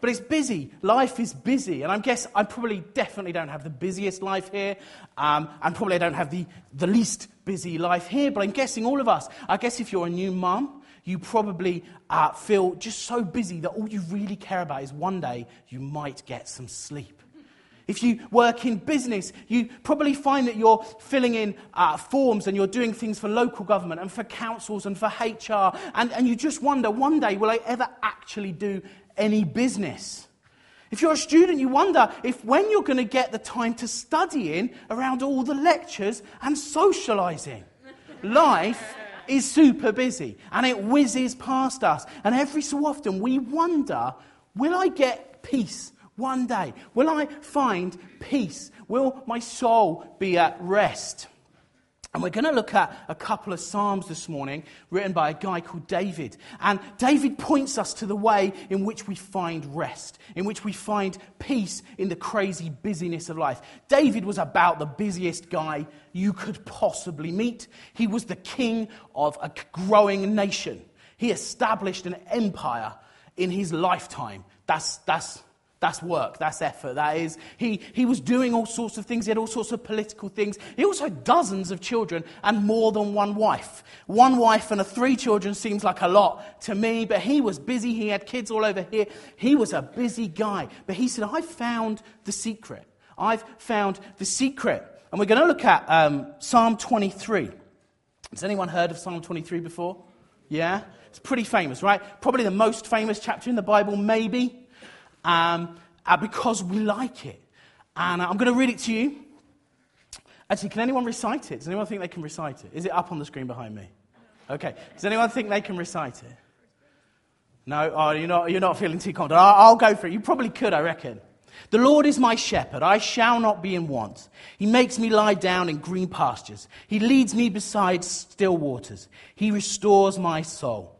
but it's busy. Life is busy. And I guess I probably definitely don't have the busiest life here, um, and probably I don't have the, the least busy life here, but I'm guessing all of us, I guess if you're a new mum, you probably uh, feel just so busy that all you really care about is one day you might get some sleep. If you work in business, you probably find that you're filling in uh, forms and you're doing things for local government and for councils and for HR, and, and you just wonder one day, will I ever actually do any business. If you're a student, you wonder if when you're going to get the time to study in around all the lectures and socializing. Life is super busy and it whizzes past us. And every so often we wonder will I get peace one day? Will I find peace? Will my soul be at rest? And we're going to look at a couple of Psalms this morning written by a guy called David. And David points us to the way in which we find rest, in which we find peace in the crazy busyness of life. David was about the busiest guy you could possibly meet. He was the king of a growing nation. He established an empire in his lifetime. That's, that's that's work, that's effort, that is. He, he was doing all sorts of things, he had all sorts of political things. He also had dozens of children and more than one wife. One wife and a three children seems like a lot to me, but he was busy, he had kids all over here. He was a busy guy. But he said, I've found the secret. I've found the secret. And we're going to look at um, Psalm 23. Has anyone heard of Psalm 23 before? Yeah? It's pretty famous, right? Probably the most famous chapter in the Bible, maybe um, uh, because we like it. And uh, I'm going to read it to you. Actually, can anyone recite it? Does anyone think they can recite it? Is it up on the screen behind me? Okay. Does anyone think they can recite it? No? Oh, you're not, you're not feeling too confident. I'll, I'll go for it. You probably could, I reckon. The Lord is my shepherd. I shall not be in want. He makes me lie down in green pastures. He leads me beside still waters. He restores my soul.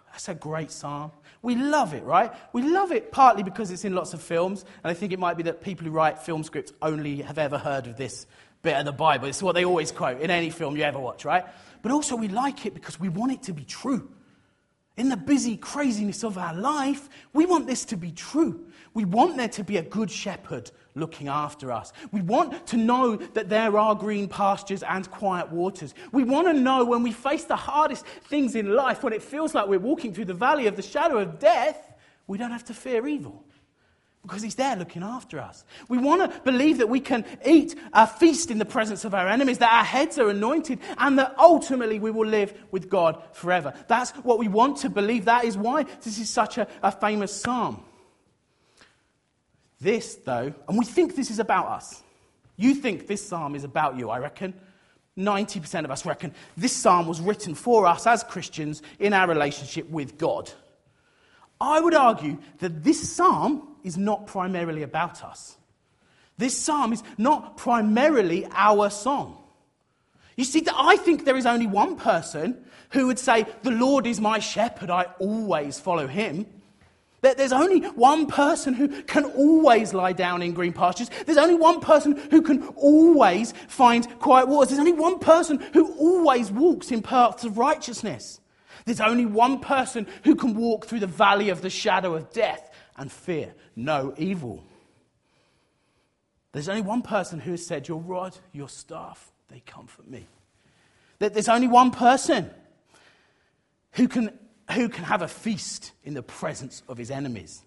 That's a great psalm. We love it, right? We love it partly because it's in lots of films, and I think it might be that people who write film scripts only have ever heard of this bit of the Bible. It's what they always quote in any film you ever watch, right? But also, we like it because we want it to be true. In the busy craziness of our life, we want this to be true. We want there to be a good shepherd looking after us. We want to know that there are green pastures and quiet waters. We want to know when we face the hardest things in life, when it feels like we're walking through the valley of the shadow of death, we don't have to fear evil because he's there looking after us. We want to believe that we can eat a feast in the presence of our enemies, that our heads are anointed, and that ultimately we will live with God forever. That's what we want to believe. That is why this is such a, a famous psalm. This, though, and we think this is about us. You think this psalm is about you, I reckon. 90% of us reckon this psalm was written for us as Christians in our relationship with God. I would argue that this psalm is not primarily about us. This psalm is not primarily our song. You see, that I think there is only one person who would say, The Lord is my shepherd, I always follow him. There's only one person who can always lie down in green pastures. There's only one person who can always find quiet waters. There's only one person who always walks in paths of righteousness. There's only one person who can walk through the valley of the shadow of death and fear no evil. There's only one person who has said, Your rod, your staff, they comfort me. There's only one person who can, who can have a feast in the presence of his enemies.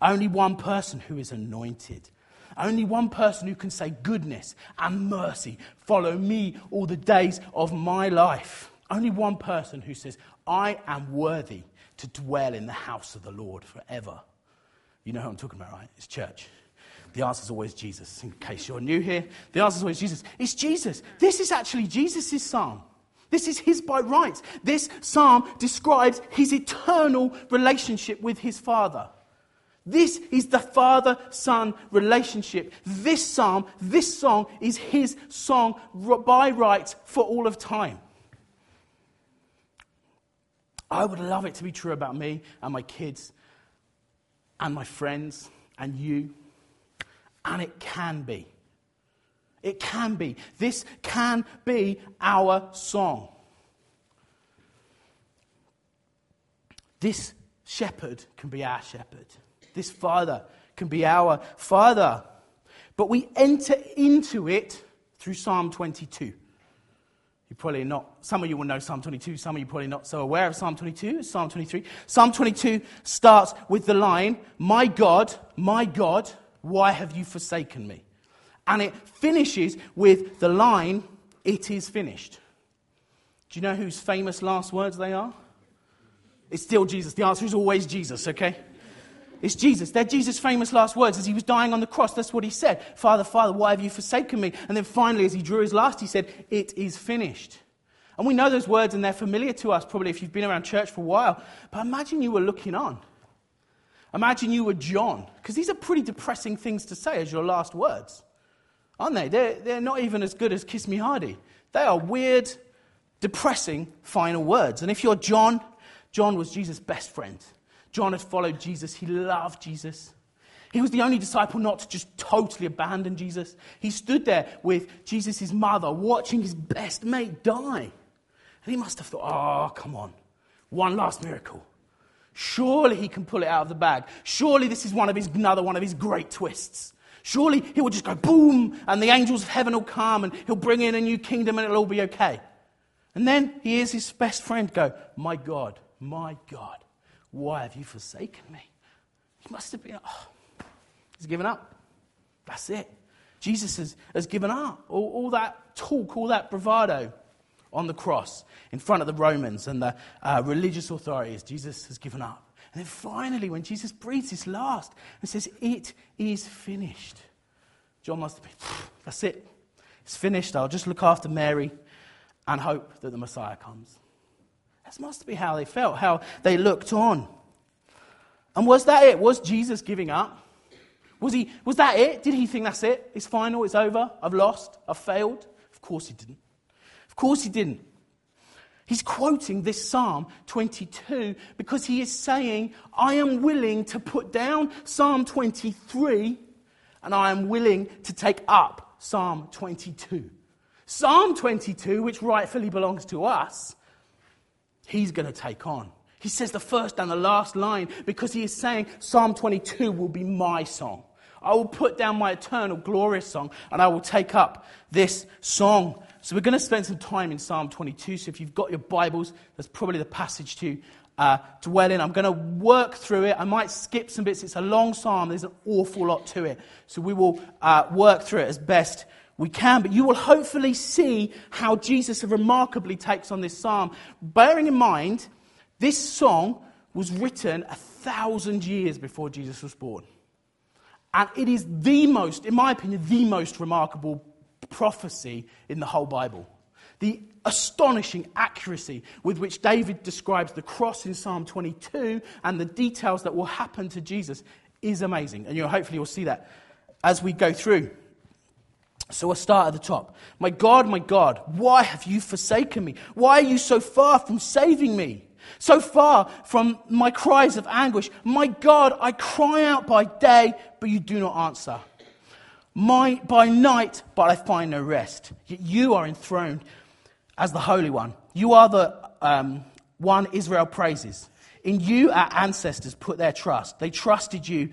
Only one person who is anointed. Only one person who can say, Goodness and mercy follow me all the days of my life. Only one person who says, I am worthy to dwell in the house of the Lord forever. You know who I'm talking about, right? It's church. The answer is always Jesus. In case you're new here, the answer is always Jesus. It's Jesus. This is actually Jesus' psalm. This is his by rights. This psalm describes his eternal relationship with his Father. This is the father son relationship. This psalm, this song is his song by right for all of time. I would love it to be true about me and my kids and my friends and you. And it can be. It can be. This can be our song. This shepherd can be our shepherd. This Father can be our Father. But we enter into it through Psalm 22. You probably not, some of you will know Psalm 22, some of you probably not so aware of Psalm 22, Psalm 23. Psalm 22 starts with the line, My God, my God, why have you forsaken me? And it finishes with the line, It is finished. Do you know whose famous last words they are? It's still Jesus. The answer is always Jesus, okay? It's Jesus. They're Jesus' famous last words as he was dying on the cross. That's what he said. Father, Father, why have you forsaken me? And then finally, as he drew his last, he said, It is finished. And we know those words and they're familiar to us probably if you've been around church for a while. But imagine you were looking on. Imagine you were John. Because these are pretty depressing things to say as your last words. Aren't they? They're, they're not even as good as Kiss Me Hardy. They are weird, depressing final words. And if you're John, John was Jesus' best friend. John had followed Jesus, he loved Jesus. He was the only disciple not to just totally abandon Jesus. He stood there with Jesus' mother, watching his best mate die. And he must have thought, oh, come on, one last miracle. Surely he can pull it out of the bag. Surely this is one of his, another one of his great twists. Surely he will just go boom, and the angels of heaven will come, and he'll bring in a new kingdom, and it'll all be okay. And then he hears his best friend go, My God, my God, why have you forsaken me? He must have been, oh, he's given up. That's it. Jesus has, has given up. All, all that talk, all that bravado on the cross in front of the Romans and the uh, religious authorities, Jesus has given up. And then finally, when Jesus breathes his last and says, It is finished, John must have been, that's it. It's finished. I'll just look after Mary and hope that the Messiah comes. That must be how they felt, how they looked on. And was that it? Was Jesus giving up? Was, he, was that it? Did he think that's it? It's final, it's over, I've lost, I've failed? Of course he didn't. Of course he didn't. He's quoting this Psalm 22 because he is saying, I am willing to put down Psalm 23 and I am willing to take up Psalm 22. Psalm 22, which rightfully belongs to us, he's going to take on. He says the first and the last line because he is saying Psalm 22 will be my song. I will put down my eternal glorious song and I will take up this song. So we're going to spend some time in Psalm 22. So if you've got your Bibles, that's probably the passage to uh, dwell in. I'm going to work through it. I might skip some bits. It's a long psalm. There's an awful lot to it. So we will uh, work through it as best we can, but you will hopefully see how Jesus remarkably takes on this psalm. Bearing in mind, this song was written a thousand years before Jesus was born. And it is the most, in my opinion, the most remarkable prophecy in the whole Bible. The astonishing accuracy with which David describes the cross in Psalm 22 and the details that will happen to Jesus is amazing. And you'll, hopefully you'll see that as we go through. So we'll start at the top. My God, my God, why have you forsaken me? Why are you so far from saving me? So far from my cries of anguish. My God, I cry out by day, but you do not answer. My, by night, but I find no rest. Yet you are enthroned as the Holy One. You are the um, one Israel praises. In you, our ancestors put their trust. They trusted you,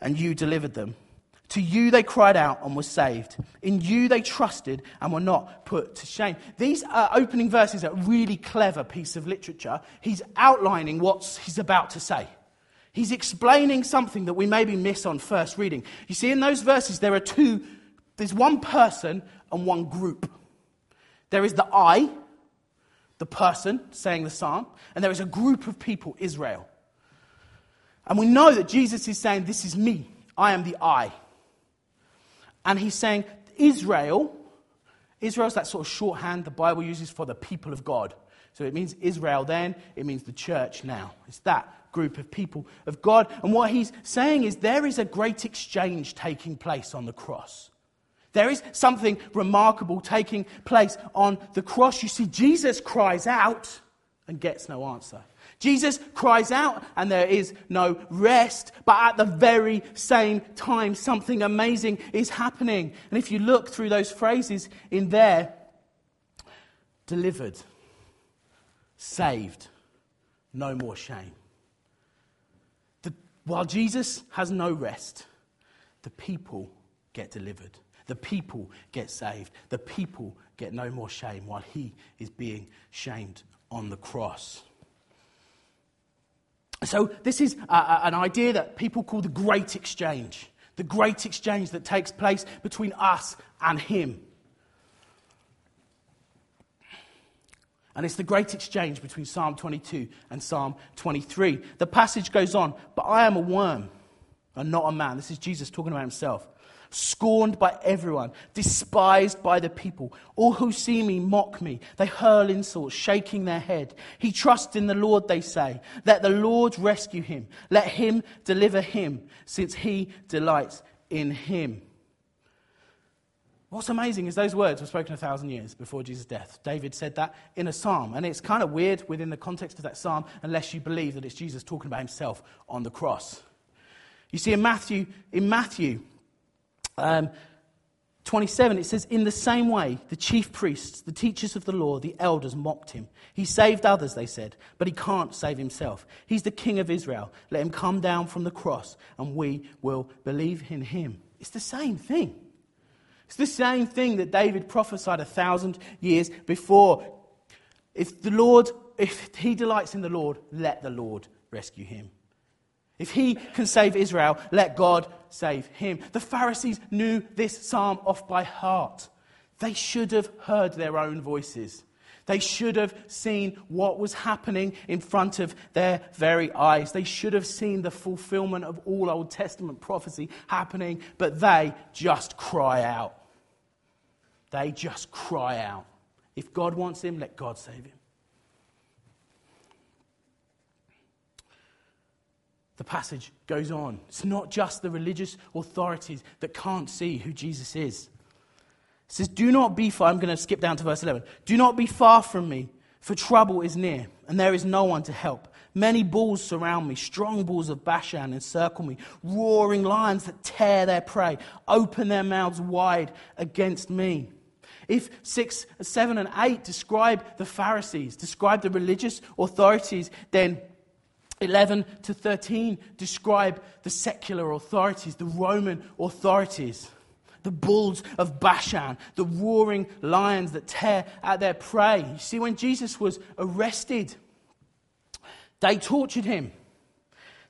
and you delivered them. To you they cried out and were saved. In you they trusted and were not put to shame. These uh, opening verses are a really clever piece of literature. He's outlining what he's about to say. He's explaining something that we maybe miss on first reading. You see, in those verses, there are two there's one person and one group. There is the I, the person saying the psalm, and there is a group of people, Israel. And we know that Jesus is saying, This is me. I am the I. And he's saying, Israel, Israel's that sort of shorthand the Bible uses for the people of God. So it means Israel then, it means the church now. It's that group of people of God. And what he's saying is there is a great exchange taking place on the cross. There is something remarkable taking place on the cross. You see, Jesus cries out and gets no answer. Jesus cries out and there is no rest, but at the very same time, something amazing is happening. And if you look through those phrases in there, delivered, saved, no more shame. While Jesus has no rest, the people get delivered. The people get saved. The people get no more shame while he is being shamed on the cross. So, this is uh, uh, an idea that people call the great exchange. The great exchange that takes place between us and Him. And it's the great exchange between Psalm 22 and Psalm 23. The passage goes on, but I am a worm and not a man. This is Jesus talking about himself scorned by everyone, despised by the people. All who see me mock me. They hurl insults, shaking their head. He trusts in the Lord, they say. Let the Lord rescue him. Let him deliver him, since he delights in him. What's amazing is those words were spoken a thousand years before Jesus' death. David said that in a psalm, and it's kind of weird within the context of that psalm unless you believe that it's Jesus talking about himself on the cross. You see, in Matthew, in Matthew, um, 27, it says, In the same way, the chief priests, the teachers of the law, the elders mocked him. He saved others, they said, but he can't save himself. He's the king of Israel. Let him come down from the cross, and we will believe in him. It's the same thing. It's the same thing that David prophesied a thousand years before. If the Lord, if he delights in the Lord, let the Lord rescue him. If he can save Israel, let God save him. The Pharisees knew this psalm off by heart. They should have heard their own voices. They should have seen what was happening in front of their very eyes. They should have seen the fulfillment of all Old Testament prophecy happening, but they just cry out. They just cry out. If God wants him, let God save him. the passage goes on. It's not just the religious authorities that can't see who Jesus is. It says, Do not be far. I'm going to skip down to verse 11. Do not be far from me, for trouble is near, and there is no one to help. Many bulls surround me, strong bulls of Bashan encircle me, roaring lions that tear their prey, open their mouths wide against me. If 6, 7, and 8 describe the Pharisees, describe the religious authorities, then 11 to 13 describe the secular authorities, the Roman authorities, the bulls of Bashan, the roaring lions that tear at their prey. You see, when Jesus was arrested, they tortured him.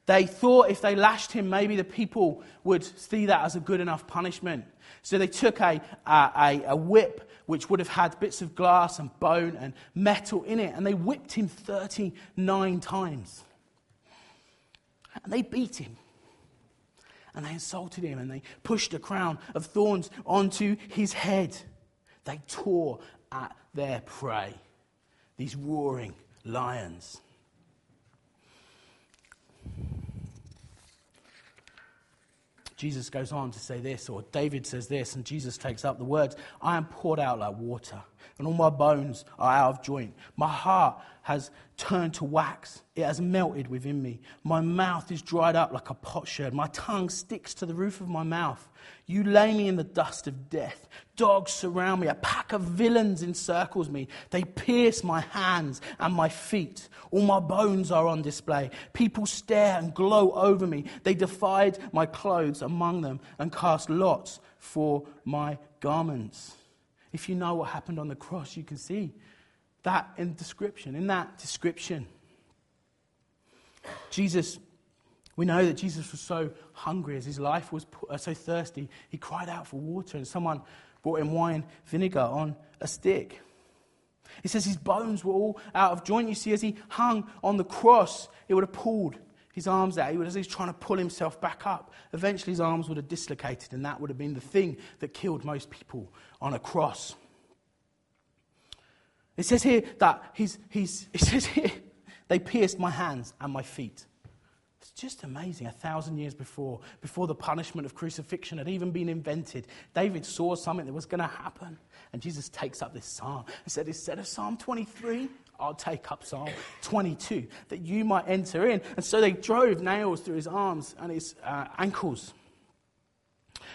They thought if they lashed him, maybe the people would see that as a good enough punishment. So they took a, a, a, whip which would have had bits of glass and bone and metal in it, and they whipped him 39 times. And they beat him. And they insulted him and they pushed a crown of thorns onto his head. They tore at their prey, these roaring lions. Jesus goes on to say this, or David says this, and Jesus takes up the words I am poured out like water and all my bones are out of joint. My heart has turned to wax, it has melted within me. My mouth is dried up like a potsherd, my tongue sticks to the roof of my mouth. You lay me in the dust of death. Dogs surround me. A pack of villains encircles me. They pierce my hands and my feet. All my bones are on display. People stare and gloat over me. They divide my clothes among them and cast lots for my garments. If you know what happened on the cross, you can see that in description. In that description, Jesus, we know that Jesus was so hungry as his life was uh, so thirsty, he cried out for water, and someone brought him wine vinegar on a stick. It says his bones were all out of joint. You see, as he hung on the cross, it would have pulled his arms out. He was, as he was trying to pull himself back up. Eventually, his arms would have dislocated, and that would have been the thing that killed most people on a cross. It says here that he's, he's, it says here, they pierced my hands and my feet. It's just amazing. A thousand years before, before the punishment of crucifixion had even been invented, David saw something that was going to happen. And Jesus takes up this psalm and said, Instead of Psalm 23, I'll take up Psalm 22, that you might enter in. And so they drove nails through his arms and his uh, ankles.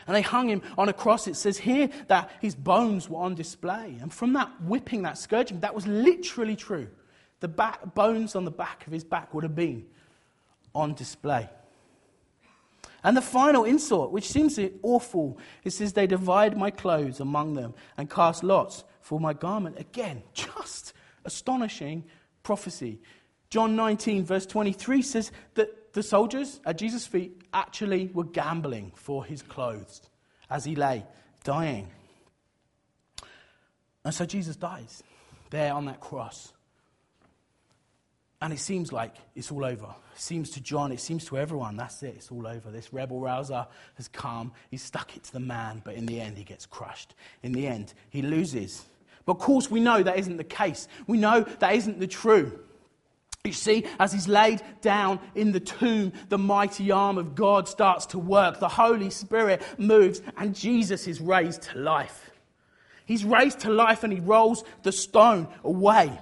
And they hung him on a cross. It says here that his bones were on display. And from that whipping, that scourging, that was literally true. The back, bones on the back of his back would have been on display. And the final insult, which seems awful, it says, They divide my clothes among them and cast lots for my garment. Again, just astonishing prophecy. John 19, verse 23 says that the soldiers at Jesus' feet actually were gambling for his clothes as he lay dying. And so Jesus dies there on that cross. And it seems like it's all over. It seems to John, it seems to everyone, that's it, it's all over. This rebel rouser has come, he's stuck it to the man, but in the end, he gets crushed. In the end, he loses. But of course, we know that isn't the case. We know that isn't the true. You see, as he's laid down in the tomb, the mighty arm of God starts to work. The Holy Spirit moves, and Jesus is raised to life. He's raised to life, and he rolls the stone away.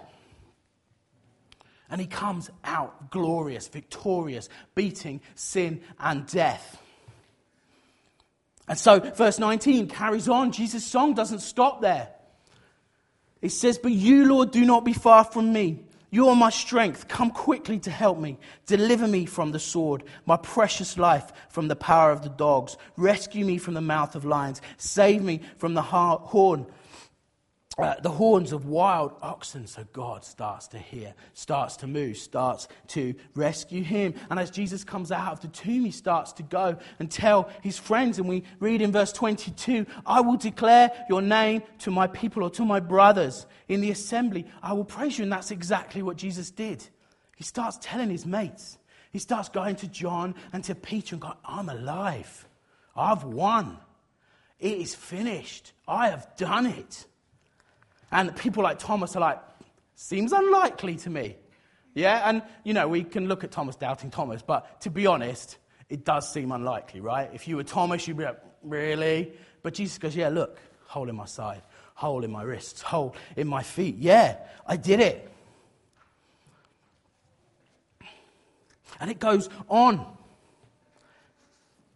And he comes out glorious, victorious, beating sin and death. And so, verse 19 carries on. Jesus' song doesn't stop there. It says, But you, Lord, do not be far from me. You are my strength. Come quickly to help me. Deliver me from the sword, my precious life from the power of the dogs. Rescue me from the mouth of lions. Save me from the horn uh, the horns of wild oxen. So God starts to hear, starts to move, starts to rescue him. And as Jesus comes out of the tomb, he starts to go and tell his friends. And we read in verse 22 I will declare your name to my people or to my brothers in the assembly. I will praise you. And that's exactly what Jesus did. He starts telling his mates. He starts going to John and to Peter and going, I'm alive. I've won. It is finished. I have done it. And people like Thomas are like, seems unlikely to me. Yeah, and you know, we can look at Thomas doubting Thomas, but to be honest, it does seem unlikely, right? If you were Thomas, you'd be like, really? But Jesus goes, yeah, look, hole in my side, hole in my wrists, hole in my feet. Yeah, I did it. And it goes on.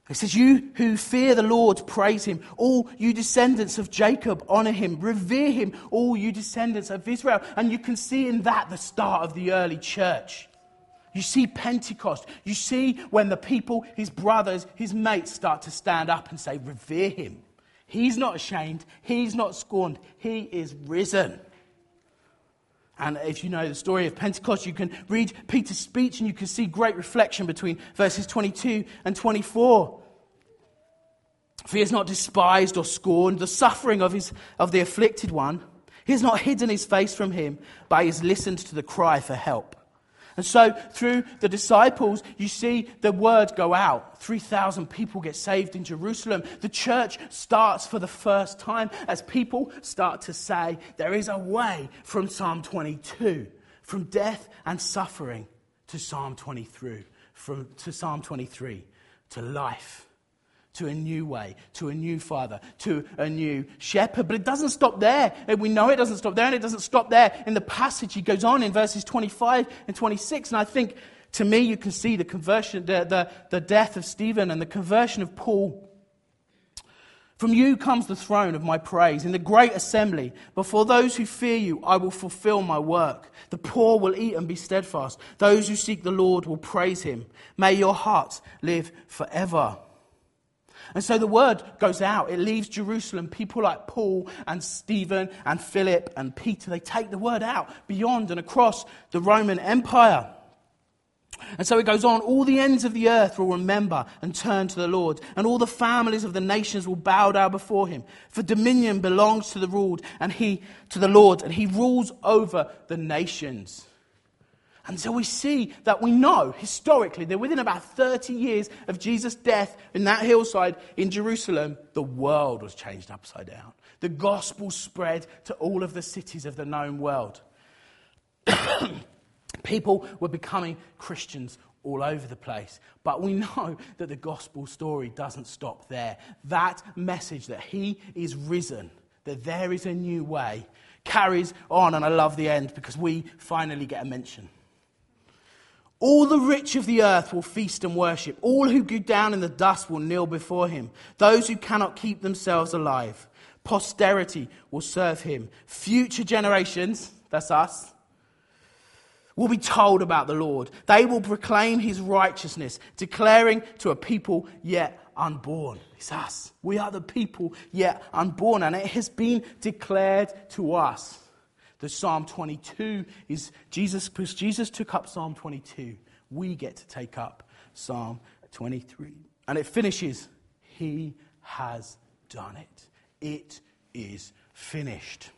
It says, You who fear the Lord, praise him. All you descendants of Jacob, honor him. Revere him, all you descendants of Israel. And you can see in that the start of the early church. You see Pentecost. You see when the people, his brothers, his mates start to stand up and say, Revere him. He's not ashamed. He's not scorned. He is risen. And if you know the story of Pentecost, you can read Peter's speech and you can see great reflection between verses 22 and 24. For he has not despised or scorned the suffering of, his, of the afflicted one. He has not hidden his face from him, but he has listened to the cry for help. And so, through the disciples, you see the word go out. 3,000 people get saved in Jerusalem. The church starts for the first time as people start to say, there is a way from Psalm 22, from death and suffering to Psalm 23, from, to Psalm 23, to life, to a new way, to a new father, to a new shepherd. But it doesn't stop there. We know it doesn't stop there, and it doesn't stop there. In the passage, he goes on in verses 25 and 26. And I think to me, you can see the conversion, the, the, the death of Stephen and the conversion of Paul. From you comes the throne of my praise. In the great assembly, before those who fear you, I will fulfill my work. The poor will eat and be steadfast. Those who seek the Lord will praise him. May your hearts live forever. And so the word goes out. It leaves Jerusalem. People like Paul and Stephen and Philip and Peter, they take the word out beyond and across the Roman Empire. And so it goes on, all the ends of the earth will remember and turn to the Lord, and all the families of the nations will bow down before him. For dominion belongs to the ruled, and he to the Lord, and he rules over the nations. And so we see that we know historically that within about 30 years of Jesus' death in that hillside in Jerusalem, the world was changed upside down. The gospel spread to all of the cities of the known world. People were becoming Christians all over the place. But we know that the gospel story doesn't stop there. That message that he is risen, that there is a new way, carries on. And I love the end because we finally get a mention. All the rich of the earth will feast and worship. All who go down in the dust will kneel before him. Those who cannot keep themselves alive. Posterity will serve him. Future generations, that's us, will be told about the Lord. They will proclaim his righteousness, declaring to a people yet unborn. It's us. We are the people yet unborn, and it has been declared to us. The Psalm 22 is Jesus, because Jesus took up Psalm 22, we get to take up Psalm 23. And it finishes, He has done it. It is finished.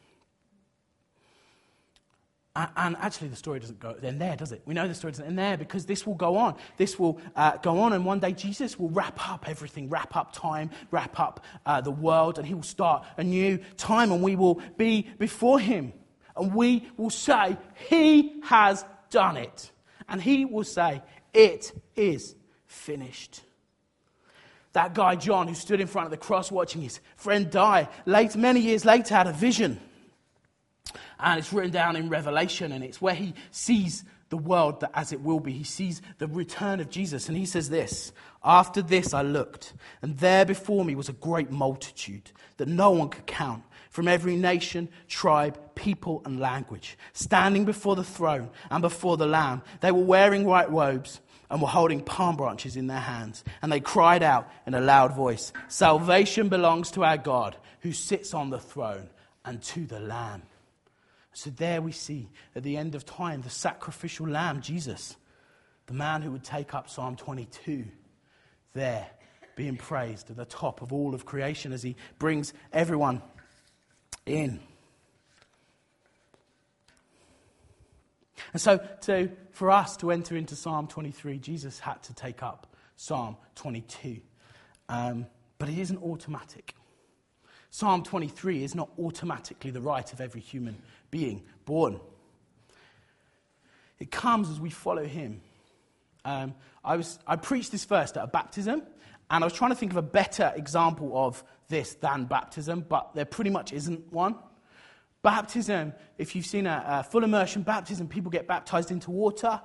And actually, the story doesn't go in there, does it? We know the story doesn't end there because this will go on. This will uh, go on, and one day Jesus will wrap up everything, wrap up time, wrap up uh, the world, and he will start a new time, and we will be before him. And we will say, He has done it. And he will say, It is finished. That guy, John, who stood in front of the cross watching his friend die, late, many years later had a vision and it's written down in Revelation, and it's where he sees the world that as it will be. He sees the return of Jesus, and he says this After this I looked, and there before me was a great multitude that no one could count, from every nation, tribe, people, and language, standing before the throne and before the Lamb. They were wearing white robes and were holding palm branches in their hands, and they cried out in a loud voice Salvation belongs to our God, who sits on the throne, and to the Lamb. So there we see at the end of time the sacrificial lamb, Jesus, the man who would take up Psalm 22, there being praised at the top of all of creation as he brings everyone in. And so, to, for us to enter into Psalm 23, Jesus had to take up Psalm 22. Um, but it isn't automatic. Psalm 23 is not automatically the right of every human being born. It comes as we follow him. Um, I, was, I preached this first at a baptism, and I was trying to think of a better example of this than baptism, but there pretty much isn't one. Baptism, if you've seen a, a full immersion baptism, people get baptized into water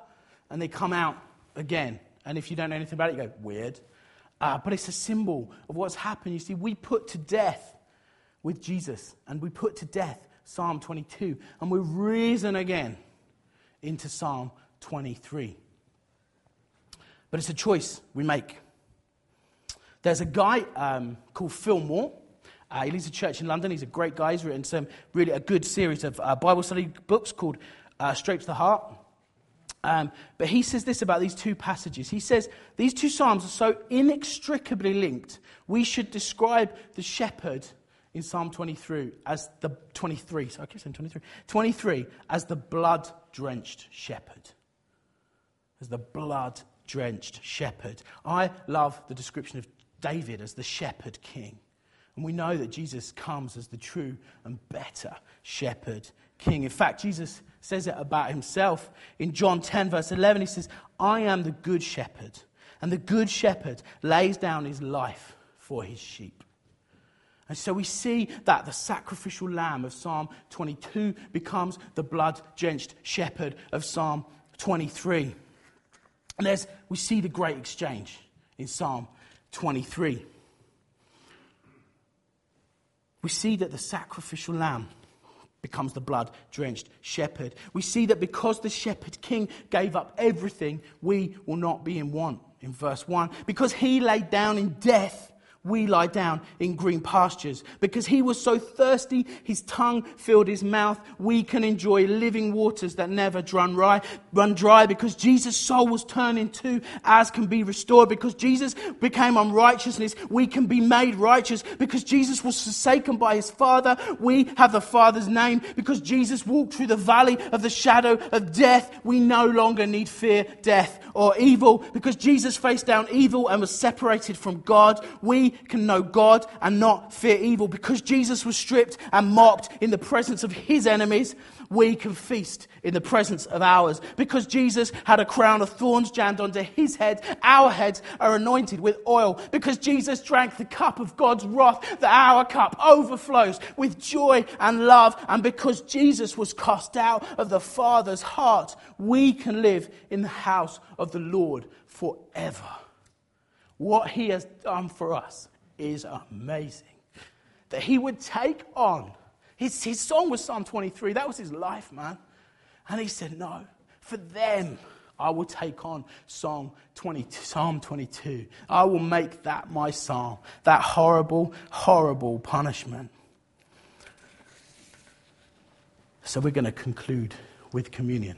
and they come out again. And if you don't know anything about it, you go, weird. Uh, but it's a symbol of what's happened. You see, we put to death with Jesus, and we put to death Psalm 22, and we risen again into Psalm 23. But it's a choice we make. There's a guy um, called Phil Moore. Uh, he leads a church in London. He's a great guy. He's written some really a good series of uh, Bible study books called uh, Straight to the Heart. Um, but he says this about these two passages. He says these two psalms are so inextricably linked. We should describe the shepherd in Psalm 23 as the 23, so I keep saying 23, 23 as the blood drenched shepherd. As the blood drenched shepherd. I love the description of David as the shepherd king. And we know that Jesus comes as the true and better shepherd king. In fact, Jesus says it about himself in John 10, verse 11. He says, I am the good shepherd, and the good shepherd lays down his life for his sheep. And so we see that the sacrificial lamb of Psalm 22 becomes the blood drenched shepherd of Psalm 23. And there's, we see the great exchange in Psalm 23. We see that the sacrificial lamb becomes the blood drenched shepherd. We see that because the shepherd king gave up everything, we will not be in want. In verse 1, because he laid down in death we lie down in green pastures. Because he was so thirsty, his tongue filled his mouth. We can enjoy living waters that never run dry. Run dry because Jesus' soul was turned into as can be restored. Because Jesus became unrighteousness, we can be made righteous. Because Jesus was forsaken by his Father, we have the Father's name. Because Jesus walked through the valley of the shadow of death, we no longer need fear death or evil. Because Jesus faced down evil and was separated from God, we can know God and not fear evil. Because Jesus was stripped and mocked in the presence of his enemies, we can feast in the presence of ours. Because Jesus had a crown of thorns jammed onto his head, our heads are anointed with oil. Because Jesus drank the cup of God's wrath, that our cup overflows with joy and love. And because Jesus was cast out of the Father's heart, we can live in the house of the Lord forever. What he has done for us is amazing. That he would take on, his, his song was Psalm 23, that was his life, man. And he said, No, for them, I will take on Psalm 22, Psalm 22. I will make that my psalm, that horrible, horrible punishment. So we're going to conclude with communion.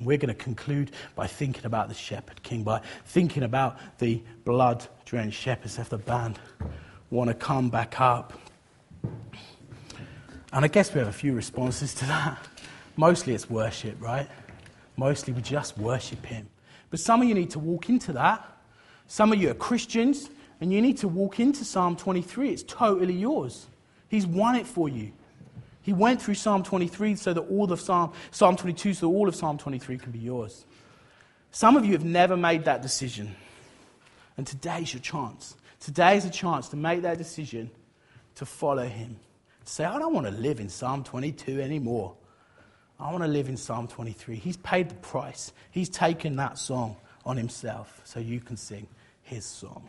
We're going to conclude by thinking about the shepherd king, by thinking about the blood drenched shepherds. If the band want to come back up. And I guess we have a few responses to that. Mostly it's worship, right? Mostly we just worship him. But some of you need to walk into that. Some of you are Christians, and you need to walk into Psalm 23. It's totally yours. He's won it for you. He went through Psalm 23 so that all of Psalm, Psalm 22, so all of Psalm 23 can be yours. Some of you have never made that decision. And today's your chance. Today is a chance to make that decision to follow him. To say, I don't want to live in Psalm 22 anymore. I want to live in Psalm 23. He's paid the price, he's taken that song on himself so you can sing his song.